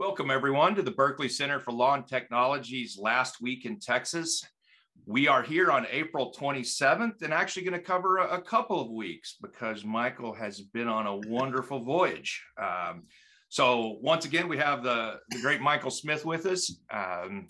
Welcome, everyone, to the Berkeley Center for Law and Technology's last week in Texas. We are here on April 27th and actually going to cover a, couple of weeks because Michael has been on a wonderful voyage. Um, so, once again, we have the, the great Michael Smith with us, um,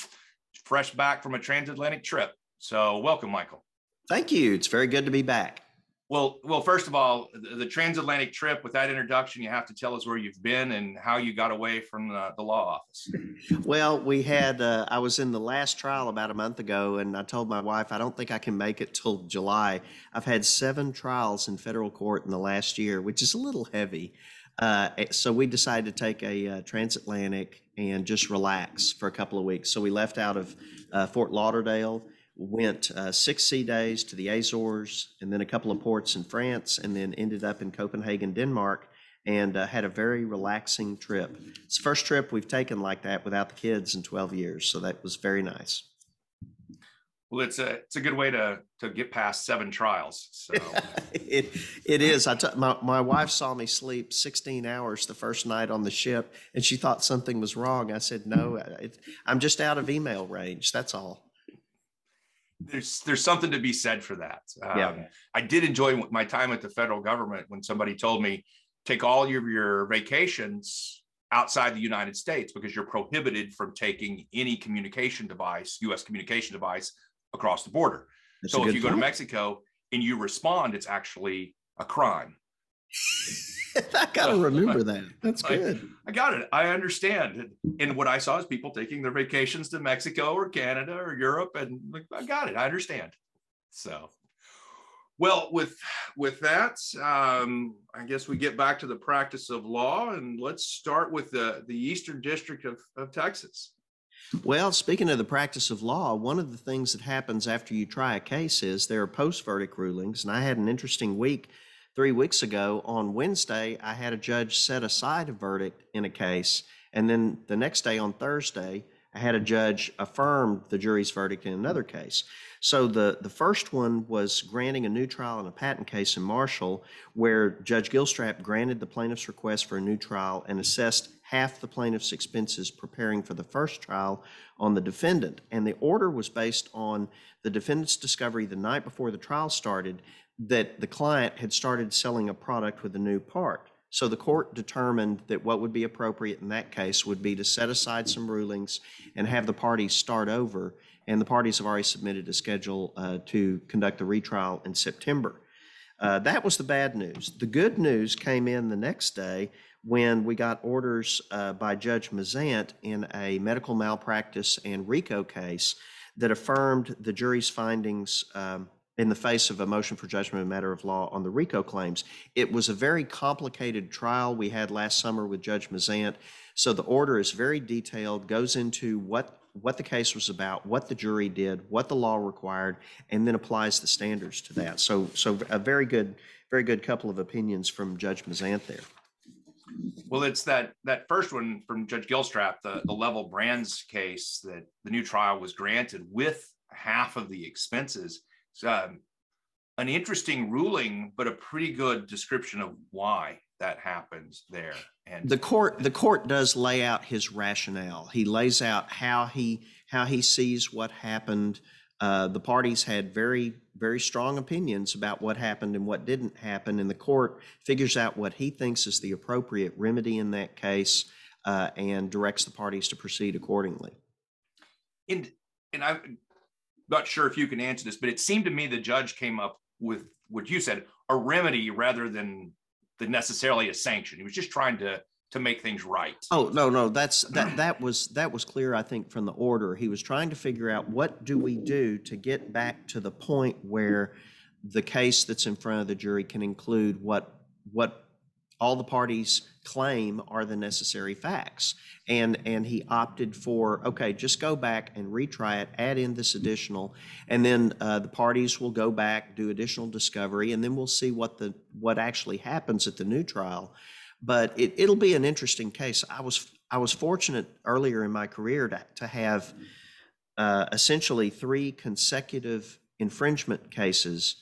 fresh back from a transatlantic trip. So, welcome, Michael. Thank you. It's very good to be back. Well, well, first of all, the, the, transatlantic trip. With that introduction, you have to tell us where you've been and how you got away from the, the law office. Well, we had. Uh, I was in the last trial about a month ago, and I told my wife I don't think I can make it till July. I've had seven trials in federal court in the last year, which is a little heavy. Uh, eh, so we decided to take a uh, transatlantic and just relax for a couple of weeks. So we left out of uh, Fort Lauderdale went uh, six sea days to the Azores and then a couple of ports in France and then ended up in Copenhagen, Denmark and uh, had a very relaxing trip. It's the first trip we've taken like that without the kids in 12 years. So that was very nice. Well, it's a it's a good way to to get past seven trials. So it it is. I t- my my wife saw me sleep 16 hours the first night on the ship, and she thought something was wrong. I said, "No, it, I'm just out of email range. That's all." There's there's something to be said for that. Um, yeah. I did enjoy my time at the federal government when somebody told me take all your your vacations outside the United States because you're prohibited from taking any communication device, U.S. communication device, across the border. That's so if you point. go to Mexico and you respond, it's actually a crime. I gotta remember that. That's good. I, I, got it. I understand. And what I saw is people taking their vacations to Mexico or Canada or Europe, and like, I got it. I understand. So, well, with with that, um, I guess we get back to the practice of law, and let's start with the the Eastern District of, of Texas. Well, speaking of the practice of law, one of the things that happens after you try a case is there are post verdict rulings, and I had an interesting week three weeks ago on Wednesday, I had a judge set aside a verdict in a case. And then the next day on Thursday, I had a judge affirm the jury's verdict in another case. So the, the first one was granting a new trial in a patent case in Marshall, where Judge Gilstrap granted the plaintiff's request for a new trial and assessed half the plaintiff's expenses preparing for the first trial on the defendant. And the order was based on the defendant's discovery the night before the trial started that the client had started selling a product with a new part. So the court determined that what would be appropriate in that case would be to set aside some rulings and have the parties start over. And the parties have already submitted a schedule uh, to conduct the retrial in September. Uh, that was the bad news. The good news came in the next day when we got orders uh, by Judge Mazzant in a medical malpractice and RICO case that affirmed the jury's findings um, in the face of a motion for judgment of matter of law on the RICO claims. It was a very complicated trial we had last summer with Judge Mazzant. So the order is very detailed, goes into what what the case was about, what the jury did, what the law required, and then applies the standards to that. So so a very good, very good couple of opinions from Judge Mazzant there. Well, it's that that first one from Judge Gilstrap, the, the level brands case that the new trial was granted with half of the expenses um, an interesting ruling, but a pretty good description of why that happens there. And the court, the court does lay out his rationale. He lays out how he how he sees what happened. Uh, the parties had very very strong opinions about what happened and what didn't happen, and the court figures out what he thinks is the appropriate remedy in that case uh, and directs the parties to proceed accordingly. And and I not sure if you can answer this, but it seemed to me the judge came up with what you said, a remedy rather than than necessarily a sanction. He was just trying to to make things right. Oh no, no, that's that that was that was clear. I think from the order, he was trying to figure out what do we do to get back to the point where the case that's in front of the jury can include what what all the parties claim are the necessary facts. And, and he opted for, okay, just go back and retry it, add in this additional, and then uh, the parties will go back, do additional discovery, and then we'll see what, the, what actually happens at the new trial. But it, it'll be an interesting case. I was, I was fortunate earlier in my career to, to have uh, essentially three consecutive infringement cases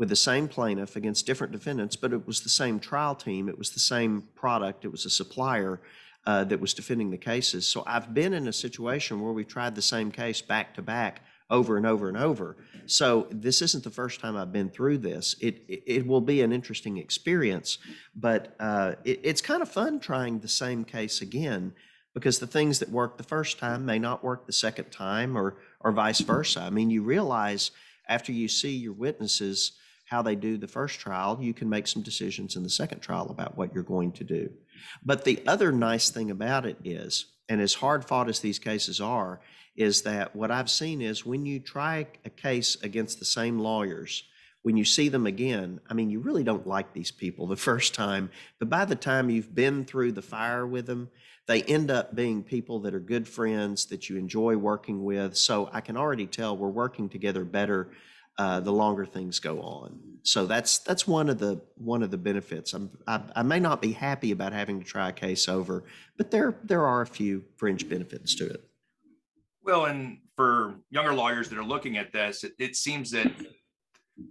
with the same plaintiff against different defendants, but it was the same trial team, it was the same product, it was a supplier. uh, that was defending the cases. So I've been in a situation where we tried the same case back to back over and over and over. So this isn't the first time I've been through this. It it, it will be an interesting experience, but uh, it, it's kind of fun trying the same case again because the things that work the first time may not work the second time, or or vice versa. I mean, you realize after you see your witnesses how they do the first trial, you can make some decisions in the second trial about what you're going to do. But the other nice thing about it is, and as hard fought as these cases are, is that what I've seen is when you try a case against the same lawyers, when you see them again, I mean, you really don't like these people the first time, but by the time you've been through the fire with them, they end up being people that are good friends that you enjoy working with. So I can already tell we're working together better uh, the longer things go on. So that's that's one of the one of the benefits. I'm, I, I may not be happy about having to try a case over, but there there are a few fringe benefits to it. Well, and for younger lawyers that are looking at this, it, it seems that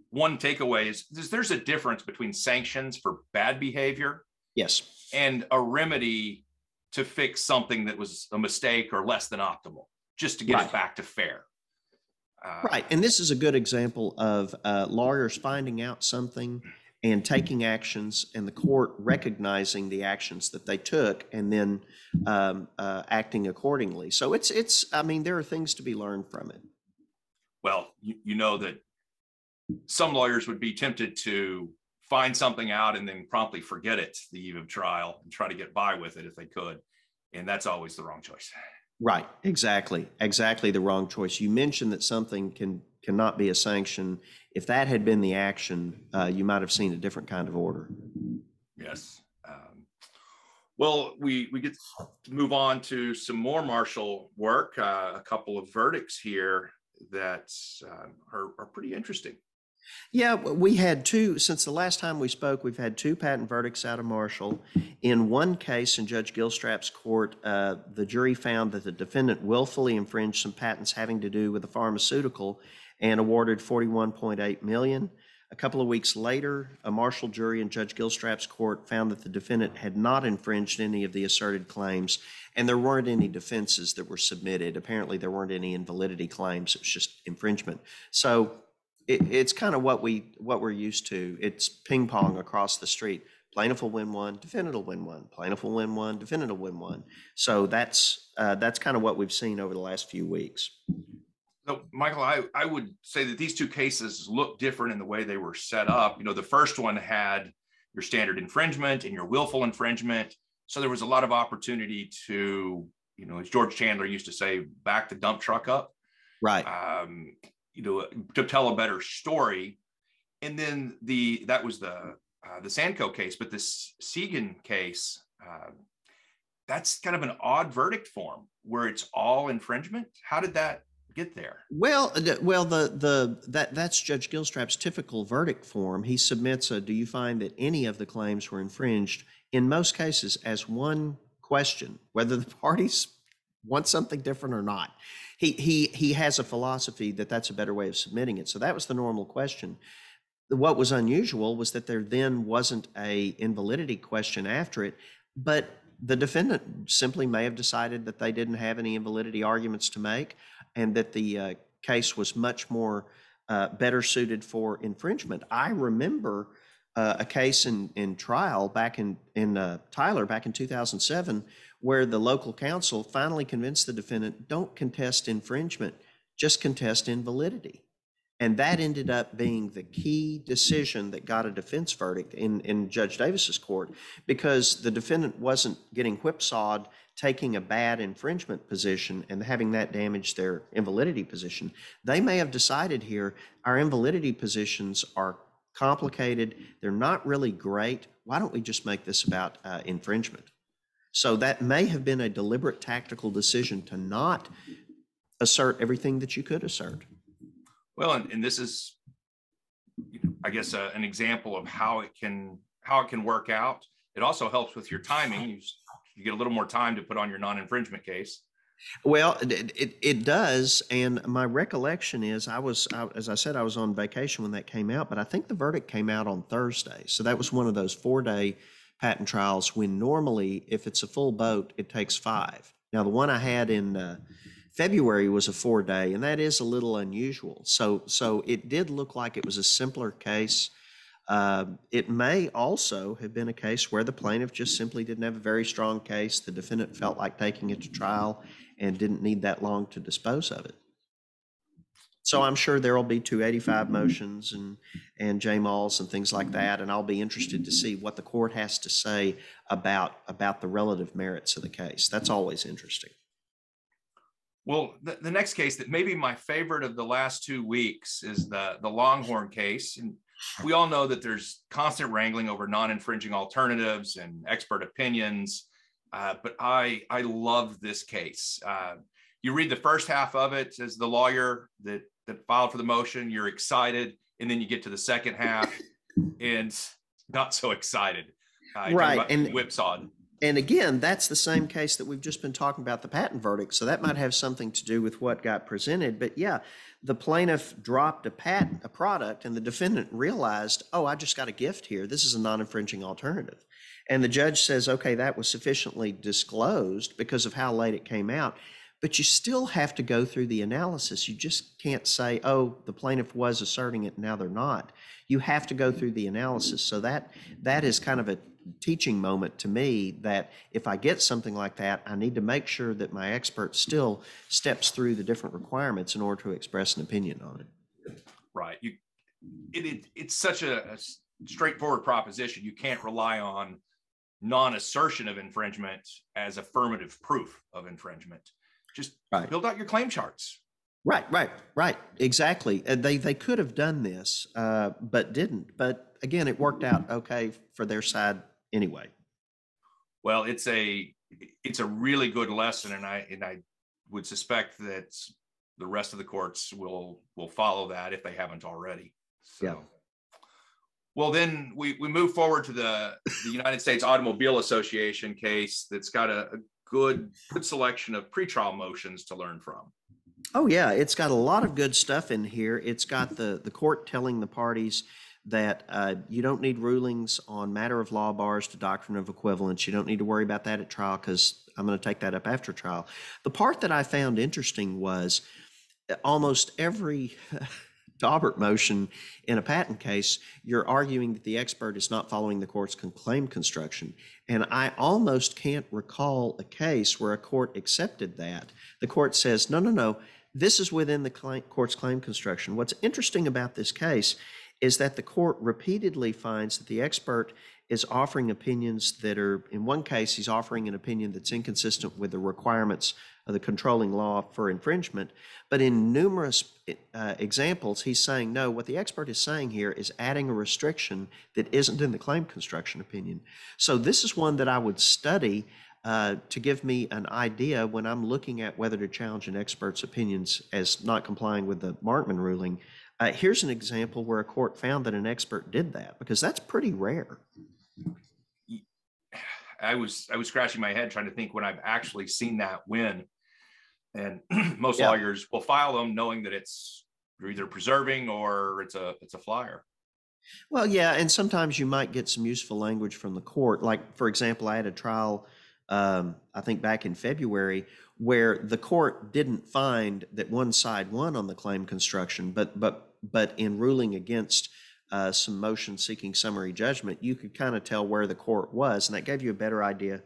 one takeaway is, there's a difference between sanctions for bad behavior Yes. and a remedy to fix something that was a mistake or less than optimal, just to get Right. it back to fair. Uh, Right, and this is a good example of uh, lawyers finding out something and taking actions, and the court recognizing the actions that they took, and then um, uh, acting accordingly. So it's it's. I mean, there are things to be learned from it. Well, you, you know that some lawyers would be tempted to find something out and then promptly forget it the eve of trial and try to get by with it if they could. And that's always the wrong choice. Right, exactly, exactly the wrong choice. You mentioned that something can cannot be a sanction. If that had been the action, uh, you might have seen a different kind of order. Yes. Um, well, we we get to move on to some more Marshall work. Uh, a couple of verdicts here that uh, are, are pretty interesting. Yeah, we had two, since the last time we spoke, we've had two patent verdicts out of Marshall. In one case, in Judge Gilstrap's court, uh, the jury found that the defendant willfully infringed some patents having to do with the pharmaceutical and awarded 41.8 million. A couple of weeks later, a Marshall jury in Judge Gilstrap's court found that the defendant had not infringed any of the asserted claims, and there weren't any defenses that were submitted. Apparently, there weren't any invalidity claims. It was just infringement. So it, it's kind of what we what we're used to. It's ping pong across the street. Plaintiff will win one, defendant will win one. Plaintiff will win one, defendant will win one. So that's uh, that's kind of what we've seen over the last few weeks. So, Michael, I, I would say that these two cases look different in the way they were set up. You know, the first one had your standard infringement and your willful infringement. So there was a lot of opportunity to, you know, as George Chandler used to say, back the dump truck up. Right. um, you know, to tell a better story. And then the that was the uh, the Sandco case, but this Segan case, uh, that's kind of an odd verdict form where it's all infringement. How did that get there? Well, uh, well, the the that that's Judge Gilstrap's typical verdict form. He submits a "Do you find that any of the claims were infringed?" In most cases, as one question, whether the parties want something different or not. He he he has a philosophy that that's a better way of submitting it. So that was the normal question. What was unusual was that there then wasn't a invalidity question after it, but the defendant simply may have decided that they didn't have any invalidity arguments to make and that the uh, case was much more uh, better suited for infringement. I remember uh, a case in, in trial back in, in uh, Tyler back in 2007 where the local counsel finally convinced the defendant don't contest infringement, just contest invalidity. And that ended up being the key decision that got a defense verdict in, in Judge Davis's court because the defendant wasn't getting whipsawed taking a bad infringement position and having that damage their invalidity position. They may have decided here our invalidity positions are complicated, they're not really great. Why don't we just make this about uh, infringement? So that may have been a deliberate tactical decision to not assert everything that you could assert. Well, and, and this is, you know, I guess, uh, an example of how it can how it can work out. It also helps with your timing. You, you get a little more time to put on your non-infringement case. Well, it, it, it does. And my recollection is I was, I, as I said, I was on vacation when that came out, but I think the verdict came out on Thursday. So that was one of those four day patent trials when normally, if it's a full boat, it takes five. Now, the one I had in uh, February was a four day, and that is a little unusual. So, so it did look like it was a simpler case. Uh, it may also have been a case where the plaintiff just simply didn't have a very strong case. The defendant felt like taking it to trial and didn't need that long to dispose of it. So I'm sure there will be 285 motions and, and JMOLs and things like that, and I'll be interested to see what the court has to say about, about the relative merits of the case. That's always interesting. Well, the, the next case that may be my favorite of the last two weeks is the, the Longhorn case. And we all know that there's constant wrangling over non-infringing alternatives and expert opinions. Uh, but I, I love this case. Uh, you read the first half of it as the lawyer that that filed for the motion, you're excited, and then you get to the second half and not so excited. Uh, right, and whipsawed. And again, that's the same case that we've just been talking about the patent verdict. So that might have something to do with what got presented. But yeah, the plaintiff dropped a patent, a product, and the defendant realized, oh, I just got a gift here. This is a non-infringing alternative. And the judge says, okay, that was sufficiently disclosed because of how late it came out but you still have to go through the analysis. You just can't say, oh, the plaintiff was asserting it, now they're not. You have to go through the analysis. So that that is kind of a teaching moment to me that if I get something like that, I need to make sure that my expert still steps through the different requirements in order to express an opinion on it. Right. You, it, it it's such a, a straightforward proposition. You can't rely on non-assertion of infringement as affirmative proof of infringement just right. build out your claim charts. Right, right, right. Exactly. Uh, they they could have done this, uh, but didn't. But again, it worked out okay for their side anyway. Well, it's a it's a really good lesson, and I and I would suspect that the rest of the courts will will follow that if they haven't already. So. Yeah. Well, then we, we move forward to the, the United States Automobile Association case that's got a, a good good selection of pretrial motions to learn from. Oh yeah, it's got a lot of good stuff in here. It's got the the court telling the parties that uh, you don't need rulings on matter of law bars to doctrine of equivalents. You don't need to worry about that at trial because I'm going to take that up after trial. The part that I found interesting was uh, almost every Daubert motion in a patent case, you're arguing that the expert is not following the court's claim construction. And I almost can't recall a case where a court accepted that. The court says, no, no, no, this is within the claim, court's claim construction. What's interesting about this case is that the court repeatedly finds that the expert is offering opinions that are, in one case, he's offering an opinion that's inconsistent with the requirements the controlling law for infringement. But in numerous uh, examples, he's saying, no, what the expert is saying here is adding a restriction that isn't in the claim construction opinion. So this is one that I would study uh, to give me an idea when I'm looking at whether to challenge an expert's opinions as not complying with the Markman ruling. Uh, here's an example where a court found that an expert did that because that's pretty rare. I was I was scratching my head trying to think when I've actually seen that win. And most yeah. lawyers will file them knowing that it's either preserving or it's a it's a flyer. Well, yeah, and sometimes you might get some useful language from the court. Like, for example, I had a trial, um, I think back in February, where the court didn't find that one side won on the claim construction, but but but in ruling against uh, some motion seeking summary judgment, you could kind of tell where the court was, and that gave you a better idea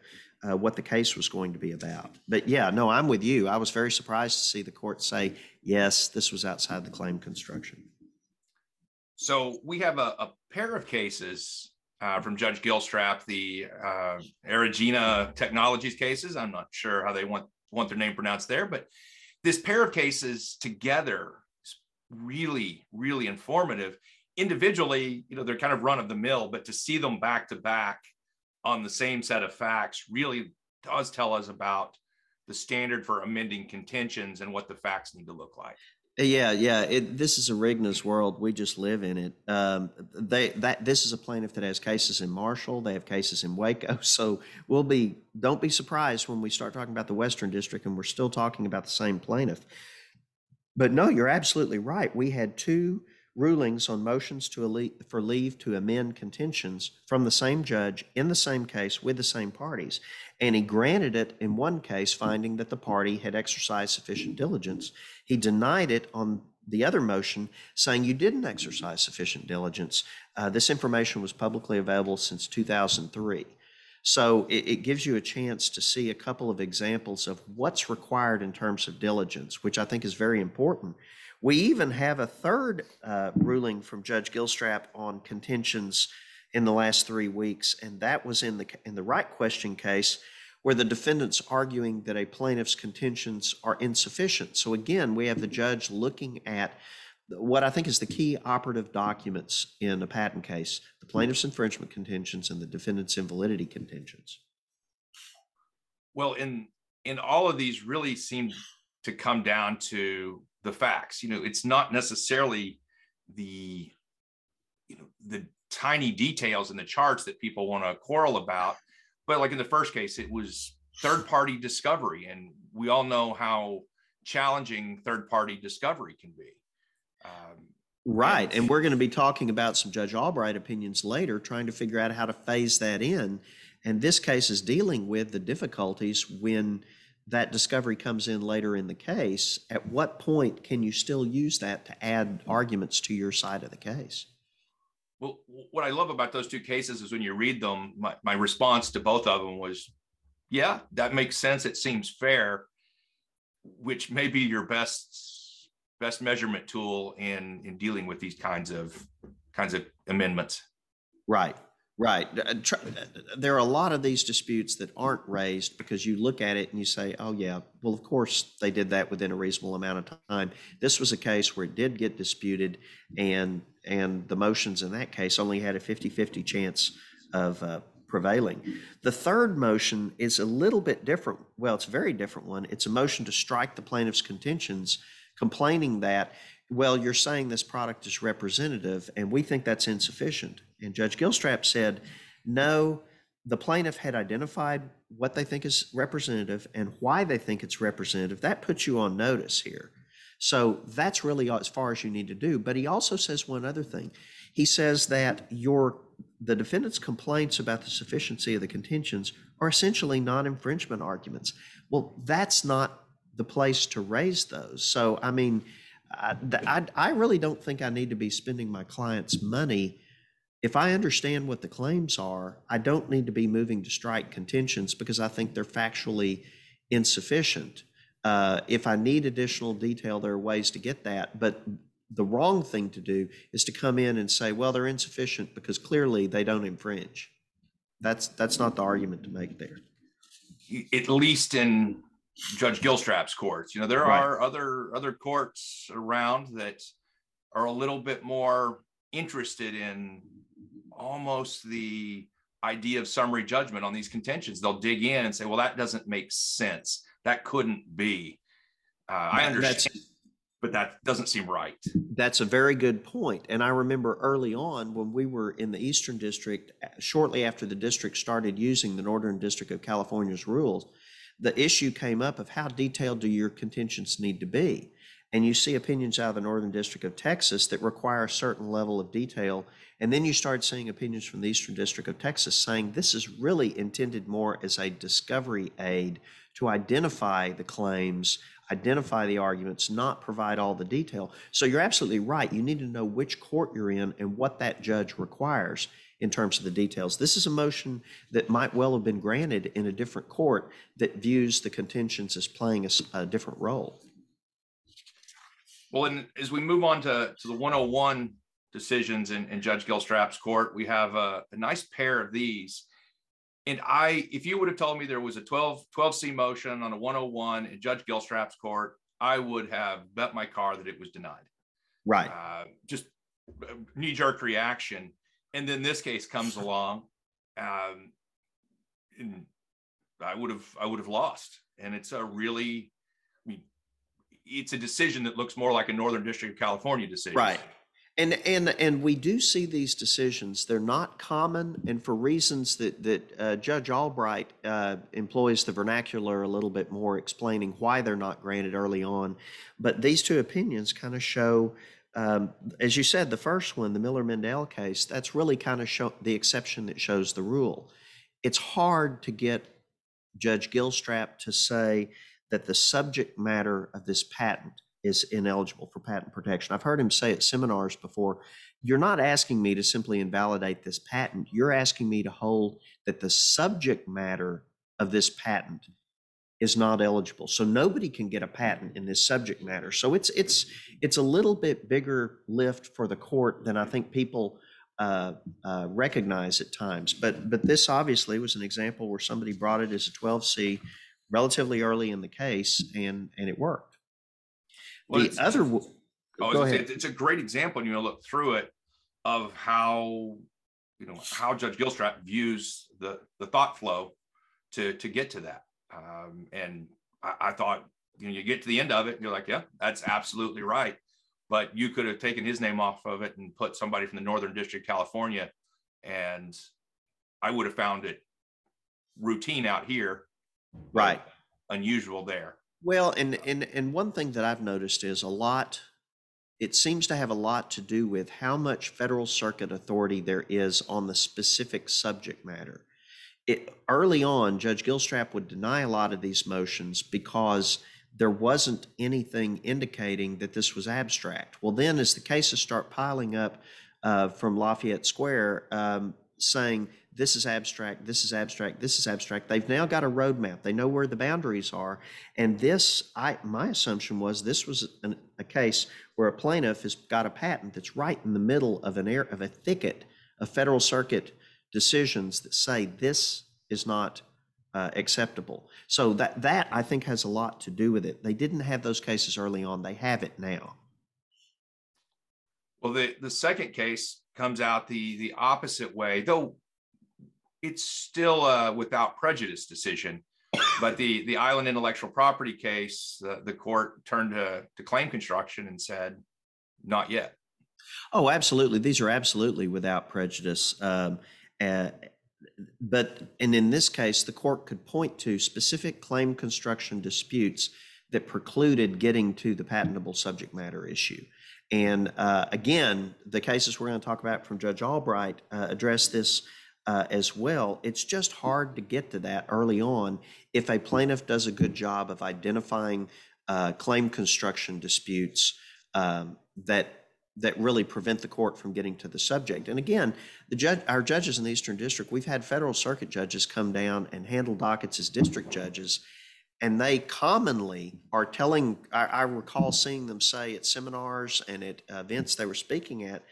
uh, what the case was going to be about. But yeah, no, I'm with you. I was very surprised to see the court say, yes, this was outside the claim construction. So we have a, a pair of cases uh, from Judge Gilstrap, the uh, Technologies cases. I'm not sure how they want, want their name pronounced there, but this pair of cases together is really, really informative individually, you know, they're kind of run of the mill, but to see them back to back on the same set of facts really does tell us about the standard for amending contentions and what the facts need to look like. Yeah, yeah. It, this is a Rigna's world. We just live in it. Um, they that this is a plaintiff that has cases in Marshall. They have cases in Waco. So we'll be don't be surprised when we start talking about the Western District and we're still talking about the same plaintiff. But no, you're absolutely right. We had two rulings on motions for leave to amend contentions from the same judge in the same case with the same parties. And he granted it in one case, finding that the party had exercised sufficient diligence. He denied it on the other motion, saying you didn't exercise sufficient diligence. Uh, this information was publicly available since 2003. So it, it gives you a chance to see a couple of examples of what's required in terms of diligence, which I think is very important. We even have a third uh, ruling from Judge Gilstrap on contentions in the last three weeks, and that was in the in the right question case where the defendant's arguing that a plaintiff's contentions are insufficient. So again, we have the judge looking at what I think is the key operative documents in a patent case, the plaintiff's infringement contentions and the defendant's invalidity contentions. Well, in in all of these really seem to come down to the facts. You know, it's not necessarily the you know the tiny details in the charts that people want to quarrel about, but like in the first case, it was third party discovery, and we all know how challenging third party discovery can be. Um, right. And, and we're going to be talking about some Judge Albright opinions later, trying to figure out how to phase that in. And this case is dealing with the difficulties when that discovery comes in later in the case. At what point can you still use that to add arguments to your side of the case? Well, what I love about those two cases is when you read them, my, my response to both of them was, yeah, that makes sense. It seems fair, which may be your best best measurement tool in in dealing with these kinds of kinds of amendments. Right. Right. Uh, there are a lot of these disputes that aren't raised because you look at it and you say, oh, yeah, well, of course they did that within a reasonable amount of time. This was a case where it did get disputed, and and the motions in that case only had a 50 50 chance of uh, prevailing. The third motion is a little bit different. Well, it's a very different one. It's a motion to strike the plaintiff's contentions complaining that, well, you're saying this product is representative, and we think that's insufficient. And Judge Gilstrap said, no, the plaintiff had identified what they think is representative and why they think it's representative. That puts you on notice here. So that's really as far as you need to do. But he also says one other thing. He says that your the defendant's complaints about the sufficiency of the contentions are essentially non-infringement arguments. Well, that's not the place to raise those. So, I mean, I, I, I really don't think I need to be spending my client's money. If I understand what the claims are, I don't need to be moving to strike contentions because I think they're factually insufficient. Uh, if I need additional detail, there are ways to get that. But the wrong thing to do is to come in and say, well, they're insufficient because clearly they don't infringe. That's that's not the argument to make there. At least in Judge Gilstrap's courts. You know, there right. are other other courts around that are a little bit more interested in almost the idea of summary judgment on these contentions. They'll dig in and say, "Well, that doesn't make sense. That couldn't be." Uh, I understand, That's, but that doesn't seem right. That's a very good point. And I remember early on when we were in the Eastern District, shortly after the district started using the Northern District of California's rules the issue came up of how detailed do your contentions need to be. And you see opinions out of the Northern District of Texas that require a certain level of detail. And then you start seeing opinions from the Eastern District of Texas saying this is really intended more as a discovery aid to identify the claims, identify the arguments, not provide all the detail. So you're absolutely right. You need to know which court you're in and what that judge requires in terms of the details. This is a motion that might well have been granted in a different court that views the contentions as playing a, a different role. Well, and as we move on to, to the 101 decisions in, in Judge Gilstrap's court, we have a, a nice pair of these. And I, if you would have told me there was a 12, 12C motion on a 101 in Judge Gilstrap's court, I would have bet my car that it was denied. Right. Uh, just knee jerk reaction and then this case comes along um, and i would have i would have lost and it's a really it's a decision that looks more like a northern district of california decision. Right. And and and we do see these decisions. They're not common and for reasons that that uh, judge albright uh, employs the vernacular a little bit more explaining why they're not granted early on. But these two opinions kind of show um, as you said, the first one, the Miller Mendel case, that's really kind of show, the exception that shows the rule. It's hard to get Judge Gilstrap to say that the subject matter of this patent is ineligible for patent protection. I've heard him say at seminars before, you're not asking me to simply invalidate this patent. You're asking me to hold that the subject matter of this patent is not eligible. So nobody can get a patent in this subject matter. So it's it's it's a little bit bigger lift for the court than I think people uh, uh, recognize at times. But but this obviously was an example where somebody brought it as a 12C relatively early in the case, and and it worked. Well, the it's, other, oh, go it's, ahead. it's a great example. You know, look through it of how you know how Judge Gilstrap views the the thought flow to to get to that. Um, and I, I thought, you know, you get to the end of it and you're like, yeah, that's absolutely right. But you could have taken his name off of it and put somebody from the Northern District, California, and I would have found it routine out here, right. unusual there. Well, and and and one thing that I've noticed is a lot. It seems to have a lot to do with how much federal circuit authority there is on the specific subject matter it, early on, Judge Gilstrap would deny a lot of these motions because there wasn't anything indicating that this was abstract. Well, then, as the cases start piling up uh, from Lafayette Square, um, saying this is abstract, this is abstract, this is abstract, they've now got a roadmap. They know where the boundaries are, and this, I my assumption was this was an, a case where a plaintiff has got a patent that's right in the middle of an air of a thicket of federal circuit decisions that say this is not uh, acceptable. So that that I think has a lot to do with it. They didn't have those cases early on; they have it now. Well, the the second case comes out the the opposite way, though it's still a without prejudice decision. But the the Island intellectual property case, the, the court turned to, to claim construction and said, not yet. Oh, absolutely. These are absolutely without prejudice. Um, uh, but, and in this case, the court could point to specific claim construction disputes that precluded getting to the patentable subject matter issue. And uh, again, the cases we're going to talk about from Judge Albright uh, address this uh, as well. It's just hard to get to that early on if a plaintiff does a good job of identifying uh, claim construction disputes um, that that really prevent the court from getting to the subject. And again, the judge, our judges in the Eastern District, we've had federal circuit judges come down and handle dockets as district judges, and they commonly are telling. I, I recall seeing them say at seminars and at events they were speaking at,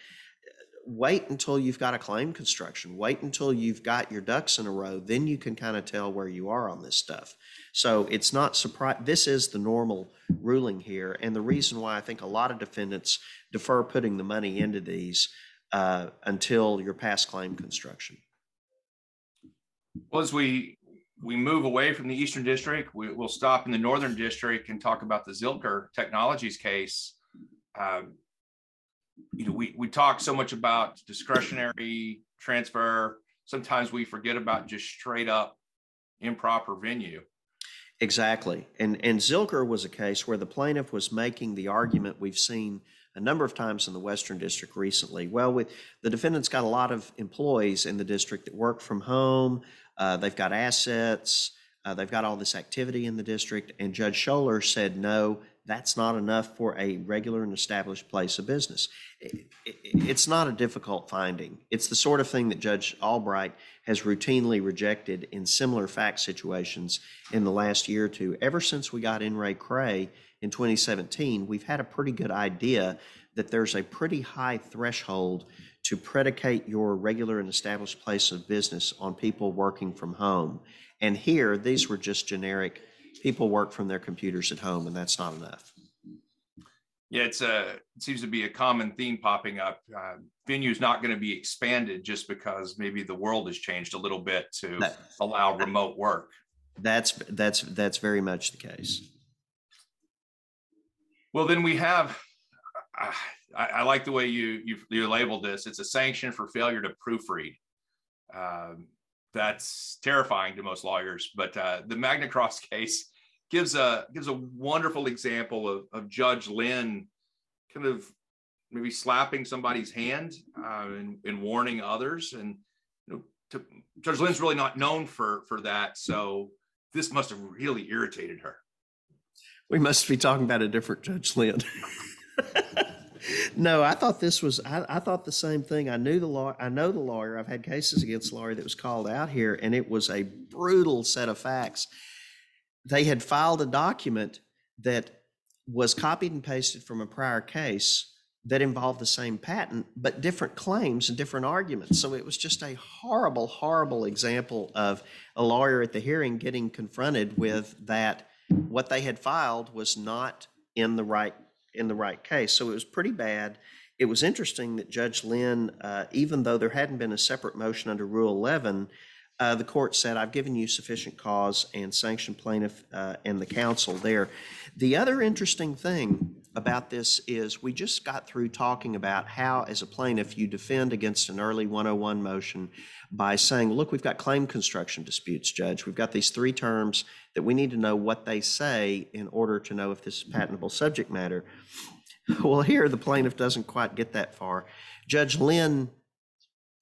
wait until you've got a claim construction. Wait until you've got your ducks in a row. Then you can kind of tell where you are on this stuff. So it's not surprise. This is the normal ruling here, and the reason why I think a lot of defendants defer putting the money into these uh, until you're past claim construction. Well, as we we move away from the Eastern District, we, will stop in the Northern District and talk about the Zilker Technologies case. Um, you know, we we talk so much about discretionary transfer. Sometimes we forget about just straight up improper venue. Exactly. And and Zilker was a case where the plaintiff was making the argument we've seen a number of times in the Western District recently. Well, with the defendant's got a lot of employees in the district that work from home. Uh, they've got assets. Uh, they've got all this activity in the district. And Judge Scholer said, no, that's not enough for a regular and established place of business. It, it, it's not a difficult finding. It's the sort of thing that Judge Albright has routinely rejected in similar fact situations in the last year or two. Ever since we got In re Cray in 2017, we've had a pretty good idea that there's a pretty high threshold to predicate your regular and established place of business on people working from home. And here, these were just generic people work from their computers at home, and that's not enough. Yeah, it's a it seems to be a common theme popping up. Uh, venue is not going to be expanded just because maybe the world has changed a little bit to that, allow remote work. That's that's that's very much the case. Well, then we have. Uh, I, I, like the way you, you you labeled this. It's a sanction for failure to proofread. Um, that's terrifying to most lawyers. But uh, the Magna Cross case gives a gives a wonderful example of, of Judge Lynn kind of maybe slapping somebody's hand uh, and, and warning others. And you know, to, Judge Lynn's really not known for for that, so this must have really irritated her. We must be talking about a different Judge Lynn. no, I thought this was. I, I, thought the same thing. I knew the law. I know the lawyer. I've had cases against lawyer that was called out here, and it was a brutal set of facts. They had filed a document that was copied and pasted from a prior case that involved the same patent, but different claims and different arguments. So it was just a horrible, horrible example of a lawyer at the hearing getting confronted with that what they had filed was not in the right in the right case. So it was pretty bad. It was interesting that Judge Lynn, uh, even though there hadn't been a separate motion under Rule 11, uh, the court said, I've given you sufficient cause and sanctioned plaintiff uh, and the counsel there. The other interesting thing about this is we just got through talking about how, as a plaintiff, you defend against an early 101 motion by saying, look, we've got claim construction disputes, Judge. We've got these three terms that we need to know what they say in order to know if this is patentable subject matter. Well, here the plaintiff doesn't quite get that far. Judge Lynn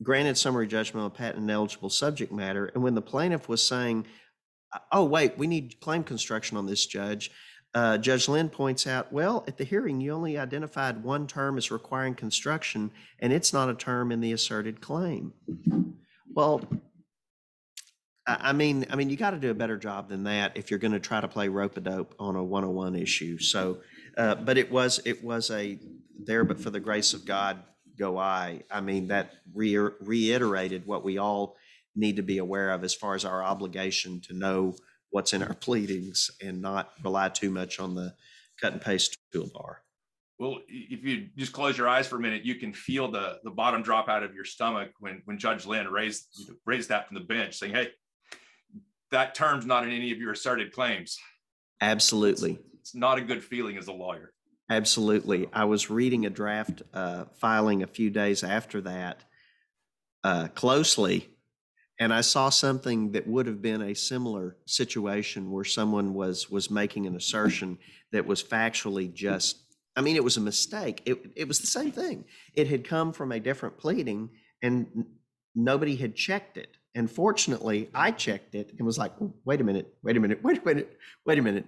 granted summary judgment on patent eligible subject matter, and when the plaintiff was saying, oh, wait, we need claim construction on this, Judge, uh, Judge Lynn points out, well, at the hearing, you only identified one term as requiring construction, and it's not a term in the asserted claim. Well, I mean, I mean, you got to do a better job than that if you're going to try to play rope a dope on a 101 issue. So, uh, but it was it was a there, but for the grace of God, go I. I mean, that re- reiterated what we all need to be aware of as far as our obligation to know what's in our pleadings and not rely too much on the cut and paste toolbar. Well, if you just close your eyes for a minute, you can feel the the bottom drop out of your stomach when when Judge Lynn raised raised that from the bench, saying, "Hey, that term's not in any of your asserted claims." Absolutely, it's, it's not a good feeling as a lawyer. Absolutely, I was reading a draft uh, filing a few days after that uh, closely, and I saw something that would have been a similar situation where someone was was making an assertion that was factually just I mean it was a mistake. It it was the same thing. It had come from a different pleading and nobody had checked it. And fortunately, I checked it and was like, wait a minute, wait a minute, wait a minute, wait a minute.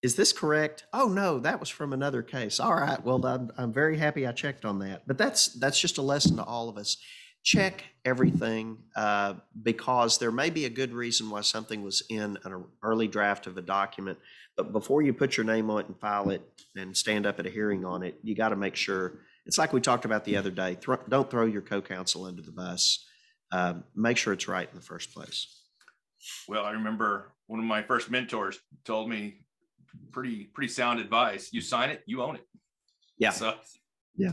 Is this correct? Oh no, that was from another case. All right, well I'm, I'm very happy I checked on that. But that's that's just a lesson to all of us check everything uh, because there may be a good reason why something was in an early draft of a document. But before you put your name on it and file it and stand up at a hearing on it, you got to make sure. It's like we talked about the other day. Thro- don't throw your co-counsel under the bus. Uh, make sure it's right in the first place. Well, I remember one of my first mentors told me pretty pretty sound advice. You sign it, you own it. Yeah. So yeah.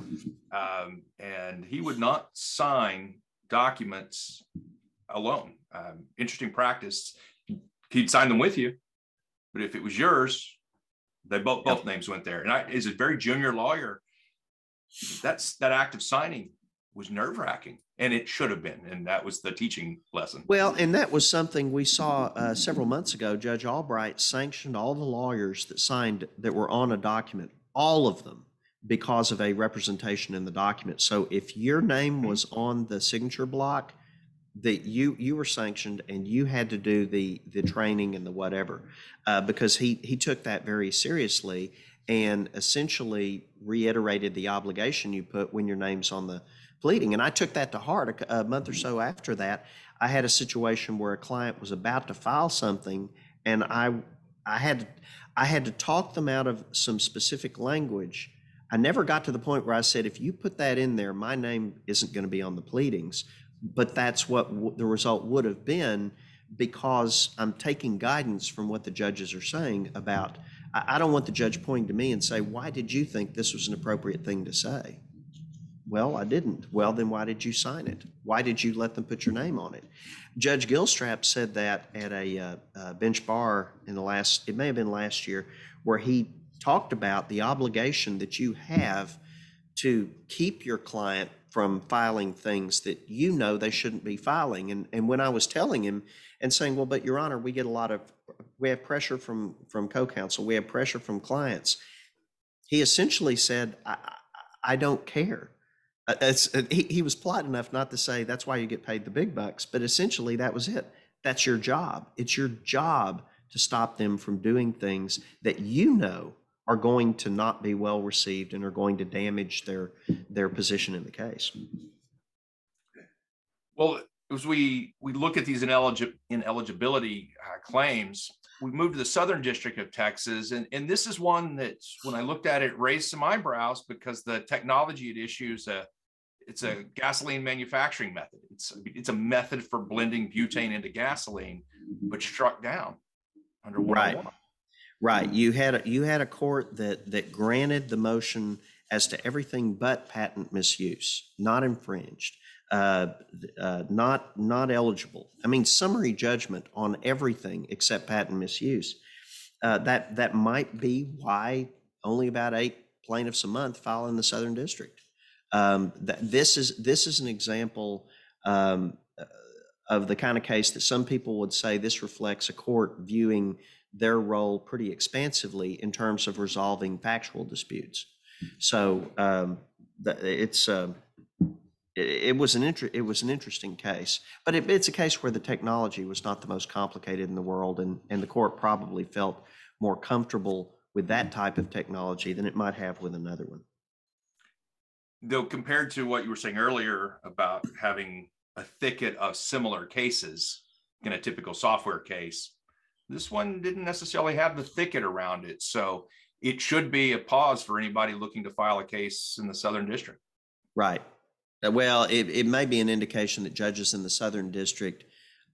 Um, and he would not sign documents alone. Um, interesting practice. He'd sign them with you, but if it was yours, they both both names went there. And I, as a very junior lawyer, that's that act of signing was nerve wracking, and it should have been. And that was the teaching lesson. Well, and that was something we saw uh, several months ago. Judge Albright sanctioned all the lawyers that signed that were on a document, all of them because of a representation in the document. So if your name was on the signature block, that you you were sanctioned and you had to do the the training and the whatever, uh, because he he took that very seriously and essentially reiterated the obligation you put when your name's on the pleading. And I took that to heart. A, a month or so after that, I had a situation where a client was about to file something, and I I had I had to talk them out of some specific language I never got to the point where I said, if you put that in there, my name isn't going to be on the pleadings. But that's what w- the result would have been because I'm taking guidance from what the judges are saying about. I, I don't want the judge pointing to me and say, why did you think this was an appropriate thing to say? Well, I didn't. Well, then why did you sign it? Why did you let them put your name on it? Judge Gilstrap said that at a uh, uh, bench bar in the last, it may have been last year, where he talked about the obligation that you have to keep your client from filing things that you know they shouldn't be filing. And, and when I was telling him and saying, well, but Your Honor, we get a lot of, we have pressure from, from co-counsel, we have pressure from clients. He essentially said, I, I don't care. Uh, It's, uh, he, he was polite enough not to say that's why you get paid the big bucks, but essentially that was it. That's your job. It's your job to stop them from doing things that you know are going to not be well received and are going to damage their their position in the case. Well, as we we look at these ineligi- ineligibility uh, claims, we moved to the Southern District of Texas, and and this is one that when I looked at it raised some eyebrows because the technology it issues a it's a gasoline manufacturing method. It's it's a method for blending butane into gasoline, but struck down under one. Right. 101. Right. You had a, you had a court that that granted the motion as to everything but patent misuse, not infringed, uh, uh, not not eligible. I mean, summary judgment on everything except patent misuse. Uh, that that might be why only about eight plaintiffs a month file in the Southern District. Um, that this is this is an example um, uh, of the kind of case that some people would say this reflects a court viewing their role pretty expansively in terms of resolving factual disputes. So um, it's um it, it was an inter- it was an interesting case, but it, it's a case where the technology was not the most complicated in the world, and and the court probably felt more comfortable with that type of technology than it might have with another one. Though compared to what you were saying earlier about having a thicket of similar cases in a typical software case, this one didn't necessarily have the thicket around it. So it should be a pause for anybody looking to file a case in the Southern District. Right. Uh, Well, it, it may be an indication that judges in the Southern District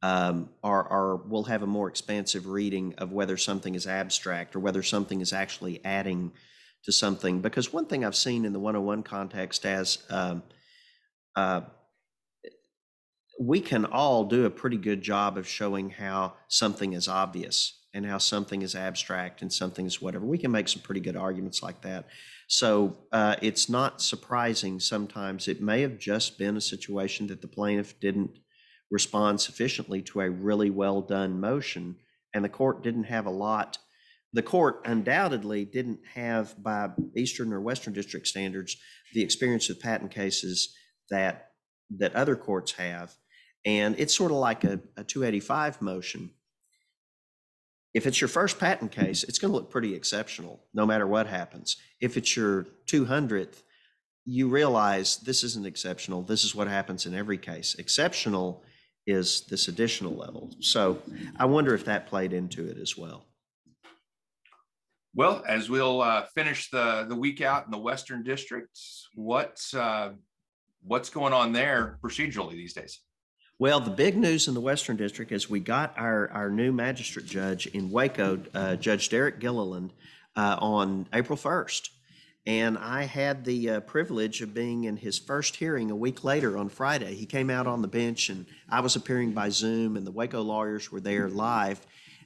um, are, are, will have a more expansive reading of whether something is abstract or whether something is actually adding to something. Because one thing I've seen in the 101 context as um, uh, we can all do a pretty good job of showing how something is obvious and how something is abstract and something is whatever. We can make some pretty good arguments like that. So uh, it's not surprising sometimes. It may have just been a situation that the plaintiff didn't respond sufficiently to a really well done motion, and the court didn't have a lot. The court undoubtedly didn't have, by Eastern or Western District standards, the experience with patent cases that that other courts have. And it's sort of like a, a 285 motion. If it's your first patent case, it's going to look pretty exceptional no matter what happens. If it's your 200th, you realize this isn't exceptional. This is what happens in every case. Exceptional is this additional level. So I wonder if that played into it as well. Well, as we'll uh, finish the, the week out in the Western District, what, uh, what's going on there procedurally these days? Well, the big news in the Western District is we got our, our new magistrate judge in Waco, uh, Judge Derek Gilliland, uh, on April 1st. And I had the uh, privilege of being in his first hearing a week later on Friday. He came out on the bench, and I was appearing by Zoom, and the Waco lawyers were there live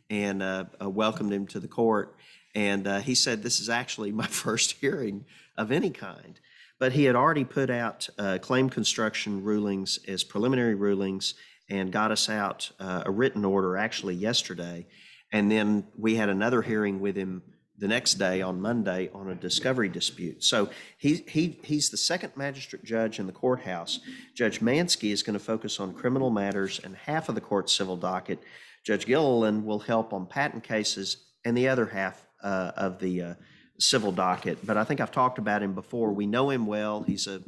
and uh, uh, welcomed him to the court. And uh, he said, This is actually my first hearing of any kind but he had already put out uh, claim construction rulings as preliminary rulings and got us out uh, a written order actually yesterday. And then we had another hearing with him the next day on Monday on a discovery dispute. So he, he, he's the second magistrate judge in the courthouse. Judge Manske is going to focus on criminal matters and half of the court's civil docket. Judge Gilliland will help on patent cases and the other half uh, of the uh, civil docket, but I think I've talked about him before. We know him well. He's a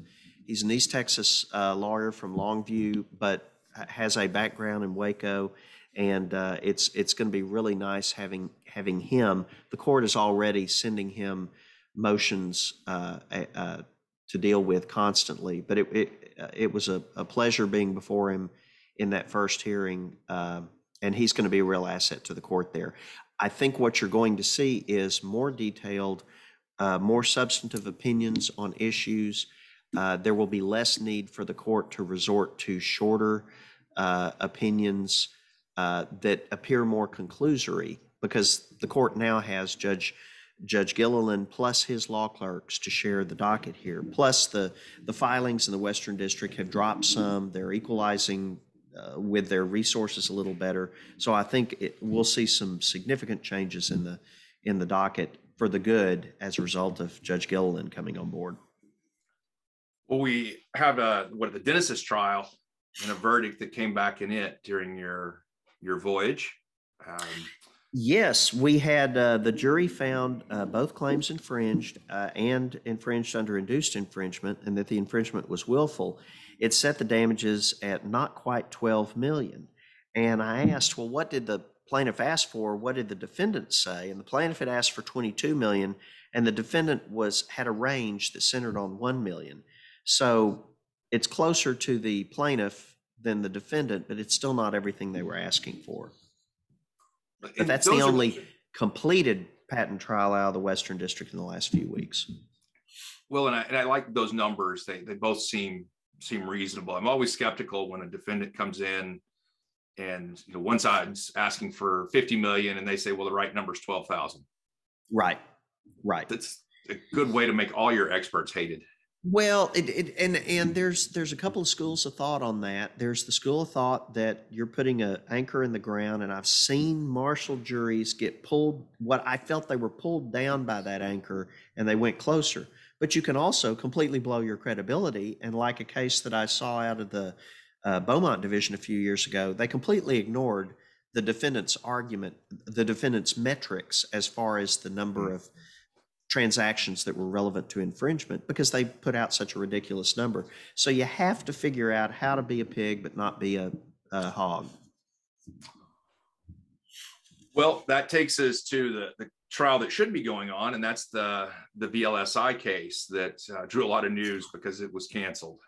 he's an East Texas uh, lawyer from Longview, but has a background in Waco, and uh, it's it's going to be really nice having having him. The court is already sending him motions uh, uh, to deal with constantly, but it it, uh, it was a, a pleasure being before him in that first hearing, um, and he's going to be a real asset to the court there. I think what you're going to see is more detailed, uh, more substantive opinions on issues. Uh, there will be less need for the court to resort to shorter uh, opinions uh, that appear more conclusory because the court now has Judge Judge Gilliland plus his law clerks to share the docket here. Plus the the filings in the Western District have dropped some. They're equalizing uh, with their resources a little better. So I think it, we'll see some significant changes in the in the docket for the good as a result of Judge Gilliland coming on board. Well, we have a what the Genesis trial and a verdict that came back in it during your your voyage. Um, Yes, we had uh, the jury found uh, both claims infringed uh, and infringed under induced infringement, and that the infringement was willful. It set the damages at not quite 12 million. And I asked, well, what did the plaintiff ask for? What did the defendant say? And the plaintiff had asked for 22 million, and the defendant was had a range that centered on 1 million. So it's closer to the plaintiff than the defendant, but it's still not everything they were asking for. But and that's the those are- only completed patent trial out of the Western District in the last few weeks. Well, and I, and I like those numbers. They, they both seem, seem reasonable. I'm always skeptical when a defendant comes in and, you know, one side's asking for 50 million and they say, well, the right number is 12,000. Right, right. That's a good way to make all your experts hated. Well, it, it, and and there's there's a couple of schools of thought on that. There's the school of thought that you're putting an anchor in the ground, and I've seen Marshall juries get pulled. What I felt they were pulled down by that anchor, and they went closer. But you can also completely blow your credibility, and like a case that I saw out of the uh, Beaumont division a few years ago, they completely ignored the defendant's argument, the defendant's metrics as far as the number of transactions that were relevant to infringement because they put out such a ridiculous number. So you have to figure out how to be a pig but not be a, a hog. Well, that takes us to the, the trial that should be going on, and that's the, the VLSI case that uh, drew a lot of news because it was canceled.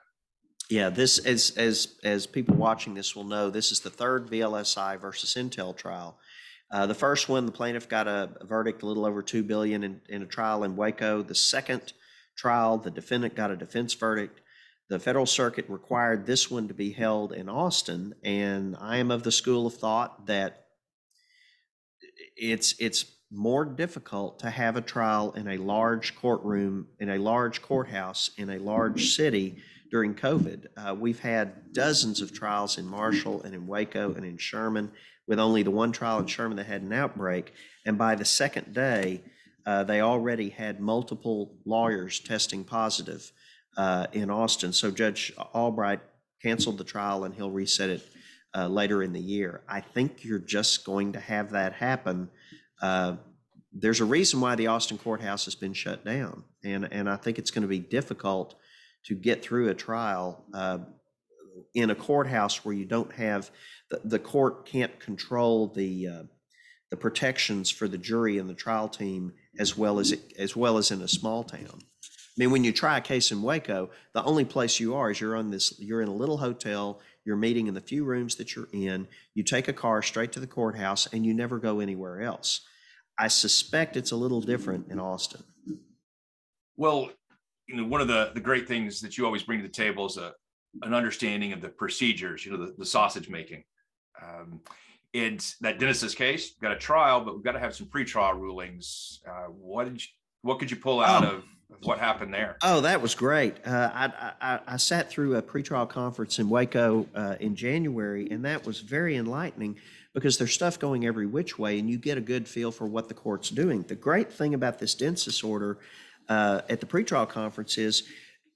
Yeah, this as as as people watching this will know, this is the third VLSI versus Intel trial. Uh, the first one, the plaintiff got a, verdict a little over two billion in, in a trial in Waco. The second trial, the defendant got a defense verdict. The federal circuit required this one to be held in Austin, and I am of the school of thought that it's it's more difficult to have a trial in a large courtroom in a large courthouse in a large city during COVID. Uh, we've had dozens of trials in Marshall and in Waco and in Sherman, with only the one trial in Sherman that had an outbreak. And by the second day, uh, they already had multiple lawyers testing positive uh, in Austin. So Judge Albright canceled the trial and he'll reset it uh, later in the year. I think you're just going to have that happen. Uh, there's a reason why the Austin courthouse has been shut down, and and I think it's going to be difficult to get through a trial uh, in a courthouse where you don't have the, the court can't control the uh, the protections for the jury and the trial team as well as it, as well as in a small town. I mean, when you try a case in Waco, the only place you are is you're on this you're in a little hotel. You're meeting in the few rooms that you're in. You take a car straight to the courthouse, and you never go anywhere else. I suspect it's a little different in Austin. Well, you know, one of the, the great things that you always bring to the table is a, an understanding of the procedures, you know, the, the sausage making. Um, it's that Dennis's case, got a trial, but we've got to have some pre-trial rulings. Uh, what did you, what could you pull out Oh. of what happened there? Oh, that was great. Uh, I, I, I sat through a pretrial conference in Waco uh, in January, and that was very enlightening because there's stuff going every which way, and you get a good feel for what the court's doing. The great thing about this Densis order uh, at the pretrial conference is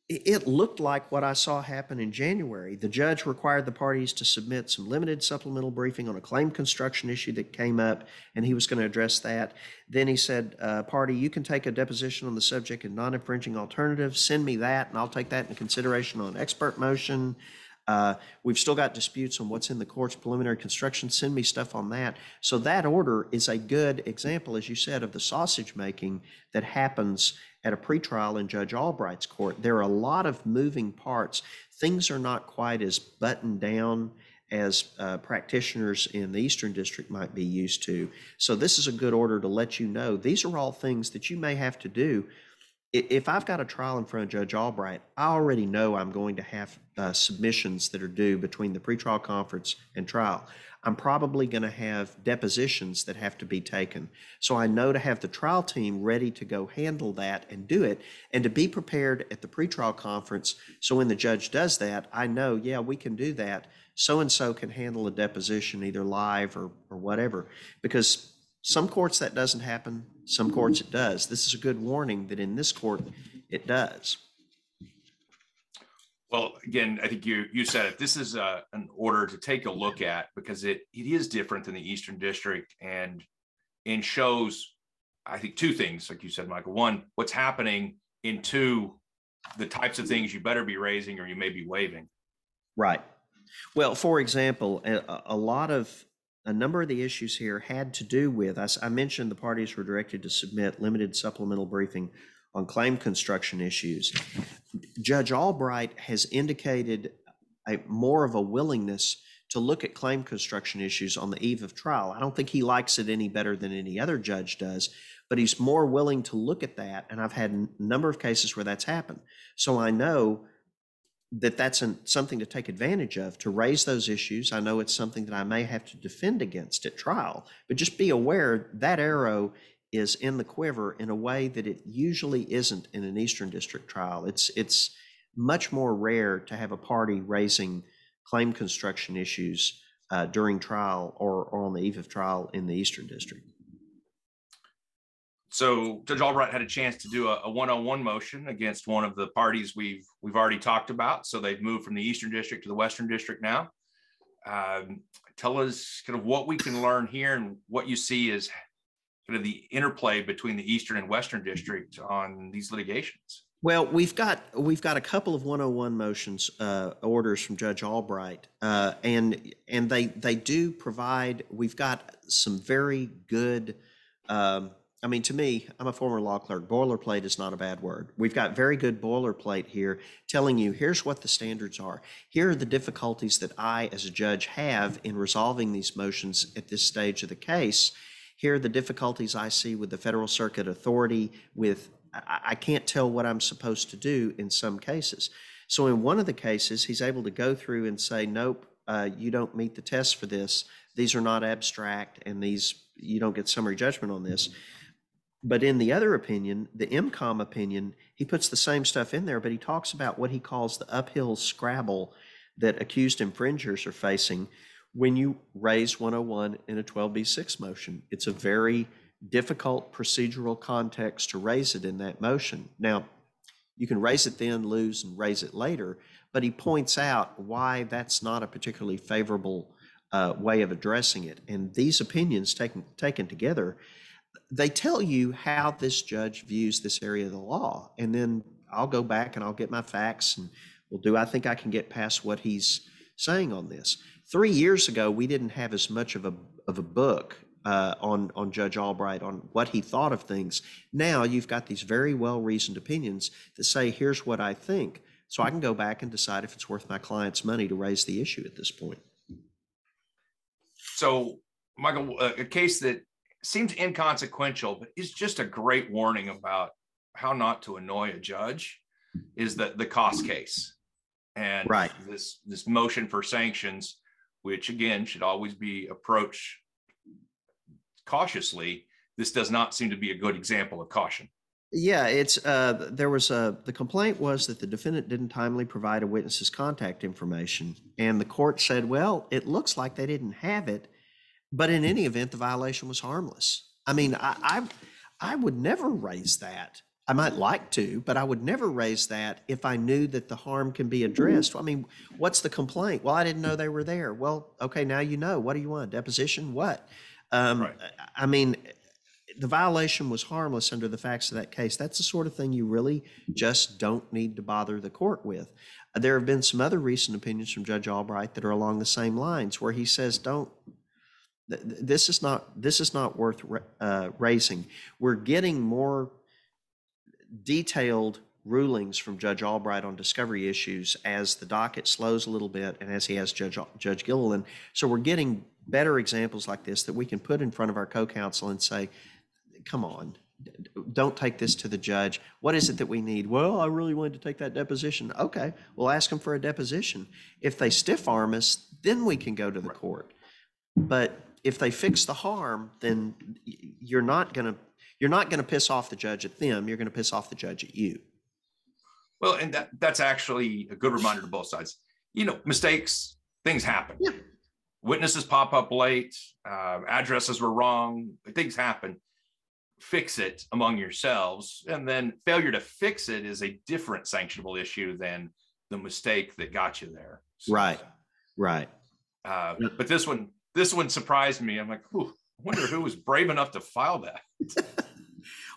it, looked like what I saw happen in January. The judge required the parties to submit some limited supplemental briefing on a claim construction issue that came up, and he was going to address that. Then he said, uh, Party, you can take a deposition on the subject and non infringing alternatives. Send me that, and I'll take that into consideration on expert motion. Uh, we've still got disputes on what's in the court's preliminary construction. Send me stuff on that. So that order is a good example, as you said, of the sausage making that happens at a pretrial in Judge Albright's court. There are a lot of moving parts. Things are not quite as buttoned down as uh, practitioners in the Eastern District might be used to. So this is a good order to let you know these are all things that you may have to do. If I've got a trial in front of Judge Albright, I already know I'm going to have uh, submissions that are due between the pretrial conference and trial. I'm probably going to have depositions that have to be taken. So I know to have the trial team ready to go handle that and do it, and to be prepared at the pretrial conference. So when the judge does that, I know, yeah, we can do that. So and so can handle a deposition either live or, or whatever. Because some courts that doesn't happen, some courts it does. This is a good warning that in this court it does. Well, again, I think you you said it. This is a, uh, an order to take a look at because it it is different than the Eastern District and and shows, I think, two things, like you said, Michael. One, what's happening, in two, the types of things you better be raising or you may be waiving. Right. Well, for example, a, a lot of a number of the issues here had to do with, I, I mentioned the parties were directed to submit limited supplemental briefing on claim construction issues. Judge Albright has indicated a, more of a willingness to look at claim construction issues on the eve of trial. I don't think he likes it any better than any other judge does, but he's more willing to look at that. And I've had a number of cases where that's happened. So I know that that's an, something to take advantage of to raise those issues. I know it's something that I may have to defend against at trial, but just be aware that arrow is in the quiver in a way that it usually isn't in an Eastern District trial. It's it's much more rare to have a party raising claim construction issues uh, during trial or, or on the eve of trial in the Eastern District. So Judge Albright had a chance to do a, a one-on-one motion against one of the parties we've we've already talked about. So they've moved from the Eastern District to the Western District now. Um, tell us kind of what we can learn here and what you see as kind of the interplay between the Eastern and Western District on these litigations. Well, we've got we've got a couple of 101 motions uh, orders from Judge Albright, uh, and and they they do provide. We've got some very good. Um, I mean, to me, I'm a former law clerk. Boilerplate is not a bad word. We've got very good boilerplate here telling you here's what the standards are. Here are the difficulties that I, as a judge, have in resolving these motions at this stage of the case. Here are the difficulties I see with the Federal Circuit Authority, with I, I can't tell what I'm supposed to do in some cases. So, in one of the cases, he's able to go through and say, nope, uh, you don't meet the test for this. These are not abstract, and these you don't get summary judgment on this. But in the other opinion, the EmComm opinion, he puts the same stuff in there, but he talks about what he calls the uphill scrabble that accused infringers are facing when you raise 101 in a 12b6 motion. It's a very difficult procedural context to raise it in that motion. Now, you can raise it then, lose, and raise it later, but he points out why that's not a particularly favorable uh, way of addressing it. And these opinions taken, taken together they tell you how this judge views this area of the law. And then I'll go back and I'll get my facts and well, do I think I can get past what he's saying on this? Three years ago, we didn't have as much of a of a book uh, on on Judge Albright on what he thought of things. Now you've got these very well reasoned opinions that say, "Here's what I think," so I can go back and decide if it's worth my client's money to raise the issue at this point. So, Michael, a case that seems inconsequential, but it's just a great warning about how not to annoy a judge is that the cost case and right. this this motion for sanctions, which again should always be approached cautiously. This does not seem to be a good example of caution. Yeah, it's uh, there was a the complaint was that the defendant didn't timely provide a witness's contact information, and the court said, well, it looks like they didn't have it, but in any event, the violation was harmless. I mean, I, I, I would never raise that. I might like to, but I would never raise that if I knew that the harm can be addressed. I mean, what's the complaint? Well, I didn't know they were there. Well, okay, now you know. What do you want? Deposition? What? Um, right. I mean, the violation was harmless under the facts of that case. That's the sort of thing you really just don't need to bother the court with. There have been some other recent opinions from Judge Albright that are along the same lines, where he says, "Don't this is not this is not worth uh, raising. We're getting more detailed rulings from Judge Albright on discovery issues as the docket slows a little bit and as he has Judge Judge Gilliland. So we're getting better examples like this that we can put in front of our co-counsel and say, "Come on, don't take this to the judge. What is it that we need? Well, I really wanted to take that deposition. Okay, we'll ask them for a deposition. If they stiff arm us, then we can go to the court. But if they fix the harm, then you're not going to you're not going to piss off the judge at them. You're going to piss off the judge at you. Well, and that that's actually a good reminder to both sides. You know, mistakes, things happen. Yeah. Witnesses pop up late, uh, addresses were wrong, things happen. Fix it among yourselves, and then failure to fix it is a different sanctionable issue than the mistake that got you there. So, Right, right. Uh, but this one, this one surprised me. I'm like, Whew, I wonder who was brave enough to file that.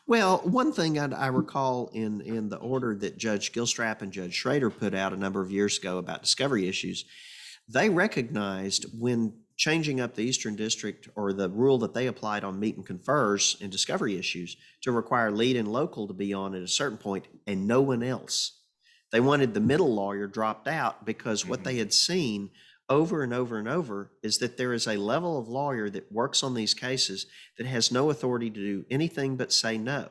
Well, one thing I, I recall in, in the order that Judge Gilstrap and Judge Schroeder put out a number of years ago about discovery issues, they recognized when changing up the Eastern District or the rule that they applied on meet and confers and discovery issues to require lead and local to be on at a certain point and no one else. They wanted the middle lawyer dropped out because what Mhm. they had seen over and over and over is that there is a level of lawyer that works on these cases that has no authority to do anything but say no.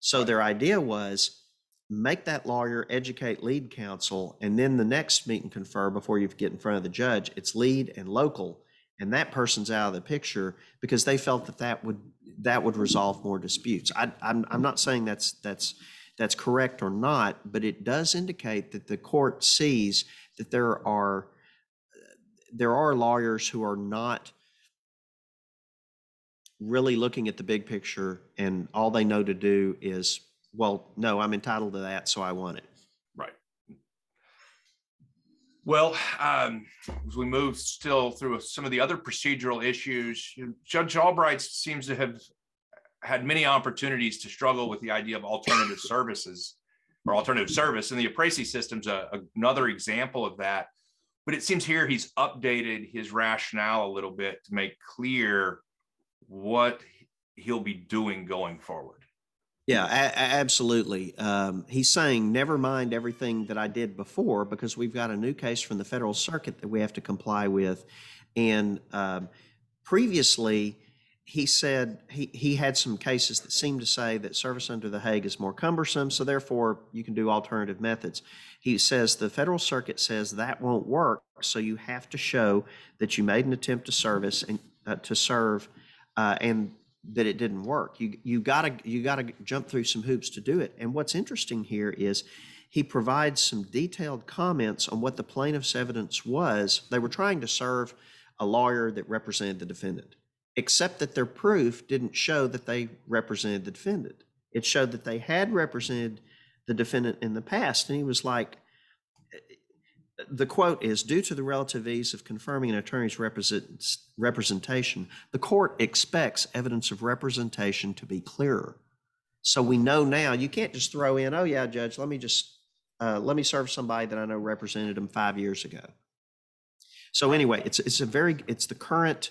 So their idea was make that lawyer educate lead counsel, and then the next meet and confer before you get in front of the judge, it's lead and local, and that person's out of the picture because they felt that that would that would resolve more disputes. I, I'm I'm not saying that's that's that's correct or not, but it does indicate that the court sees that there are there are lawyers who are not really looking at the big picture and all they know to do is, well, no, I'm entitled to that, so I want it. Right. Well, um, as we move still through some of the other procedural issues, Judge Albright seems to have had many opportunities to struggle with the idea of alternative services or alternative service, and the Appraisy system's a, another example of that. But it seems here he's updated his rationale a little bit to make clear what he'll be doing going forward. Yeah, a- absolutely. Um, he's saying, never mind everything that I did before, because we've got a new case from the federal circuit that we have to comply with. And um, previously, he said he, he had some cases that seemed to say that service under the Hague is more cumbersome, so therefore you can do alternative methods. He says the federal circuit says that won't work, so you have to show that you made an attempt to service and uh, to serve, uh, and that it didn't work. You you gotta you gotta jump through some hoops to do it. And what's interesting here is he provides some detailed comments on what the plaintiff's evidence was. They were trying to serve a lawyer that represented the defendant, except that their proof didn't show that they represented the defendant. It showed that they had represented the defendant in the past. And he was like, the quote is due to the relative ease of confirming an attorney's represent, representation, the court expects evidence of representation to be clearer. So we know now you can't just throw in, oh yeah, judge, let me just uh, let me serve somebody that I know represented him five years ago. So anyway, it's it's a very it's the current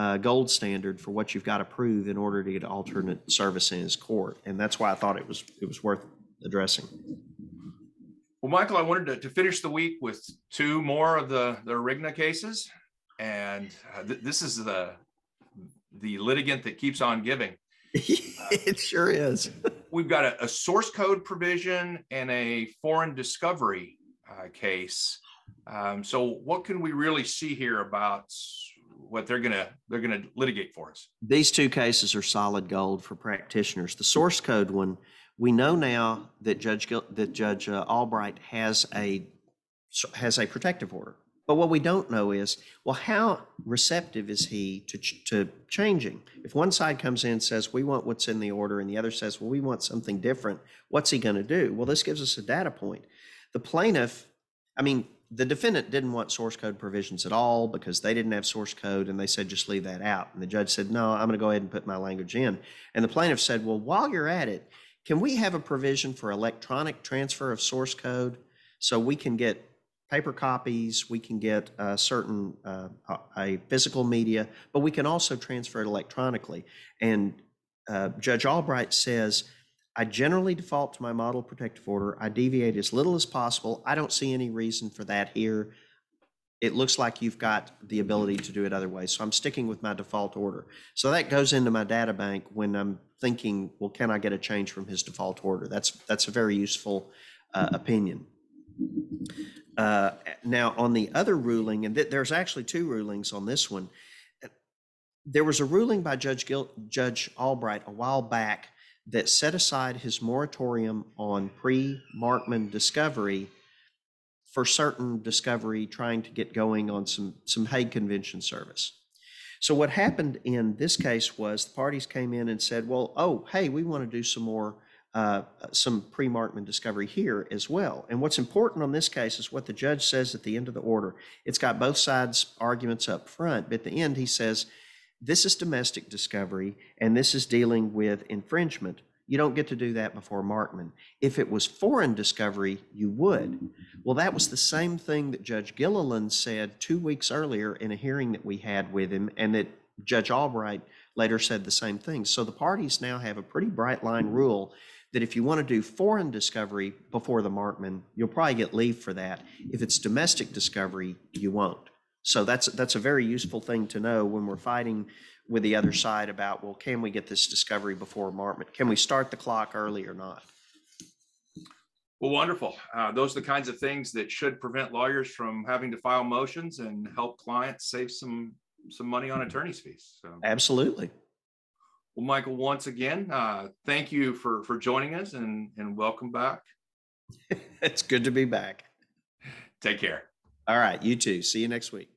uh, gold standard for what you've got to prove in order to get alternate service in his court, and that's why I thought it was it was worth addressing. Well, Michael, I wanted to, to finish the week with two more of the, the Rigna cases. And uh, th- this is the, the litigant that keeps on giving. it sure is. We've got a, a source code provision and a foreign discovery uh, case. Um, so what can we really see here about what they're gonna they're gonna litigate for us? These two cases are solid gold for practitioners. The source code one, we know now that Judge that Judge uh, Albright has a has a protective order. But what we don't know is, well, how receptive is he to ch- to changing? If one side comes in and says we want what's in the order, and the other says, well, we want something different, what's he going to do? Well, this gives us a data point. The plaintiff, I mean, the defendant didn't want source code provisions at all because they didn't have source code, and they said just leave that out. And the judge said, no, I'm going to go ahead and put my language in. And the plaintiff said, well, while you're at it, can we have a provision for electronic transfer of source code so we can get paper copies, we can get uh, certain uh, a physical media, but we can also transfer it electronically. And uh, Judge Albright says, I generally default to my model protective order. I deviate as little as possible. I don't see any reason for that here. It looks like you've got the ability to do it other ways. So I'm sticking with my default order. So that goes into my data bank when I'm thinking, well, can I get a change from his default order? That's that's a very useful uh, opinion. Uh, now, on the other ruling, and th- there's actually two rulings on this one. There was a ruling by Judge Gil- Judge Albright a while back that set aside his moratorium on pre-Markman discovery for certain discovery trying to get going on some some Hague Convention service. So what happened in this case was the parties came in and said, "Well, oh, hey, we want to do some more uh, some pre-Markman discovery here as well. And what's important on this case is what the judge says at the end of the order. It's got both sides' arguments up front, but at the end he says, this is domestic discovery and this is dealing with infringement. You don't get to do that before Markman. If it was foreign discovery, you would. Well, that was the same thing that Judge Gilliland said two weeks earlier in a hearing that we had with him, and that Judge Albright later said the same thing. So the parties now have a pretty bright line rule that if you want to do foreign discovery before the Markman, you'll probably get leave for that. If it's domestic discovery, you won't. So that's that's a very useful thing to know when we're fighting with the other side about, well, can we get this discovery before Markman? Can we start the clock early or not? Well, wonderful. Uh, those are the kinds of things that should prevent lawyers from having to file motions and help clients save some some money on attorney's fees. So, Absolutely. well, Michael, once again, uh, thank you for for joining us and and welcome back. It's good to be back. Take care. All right, you too. See you next week.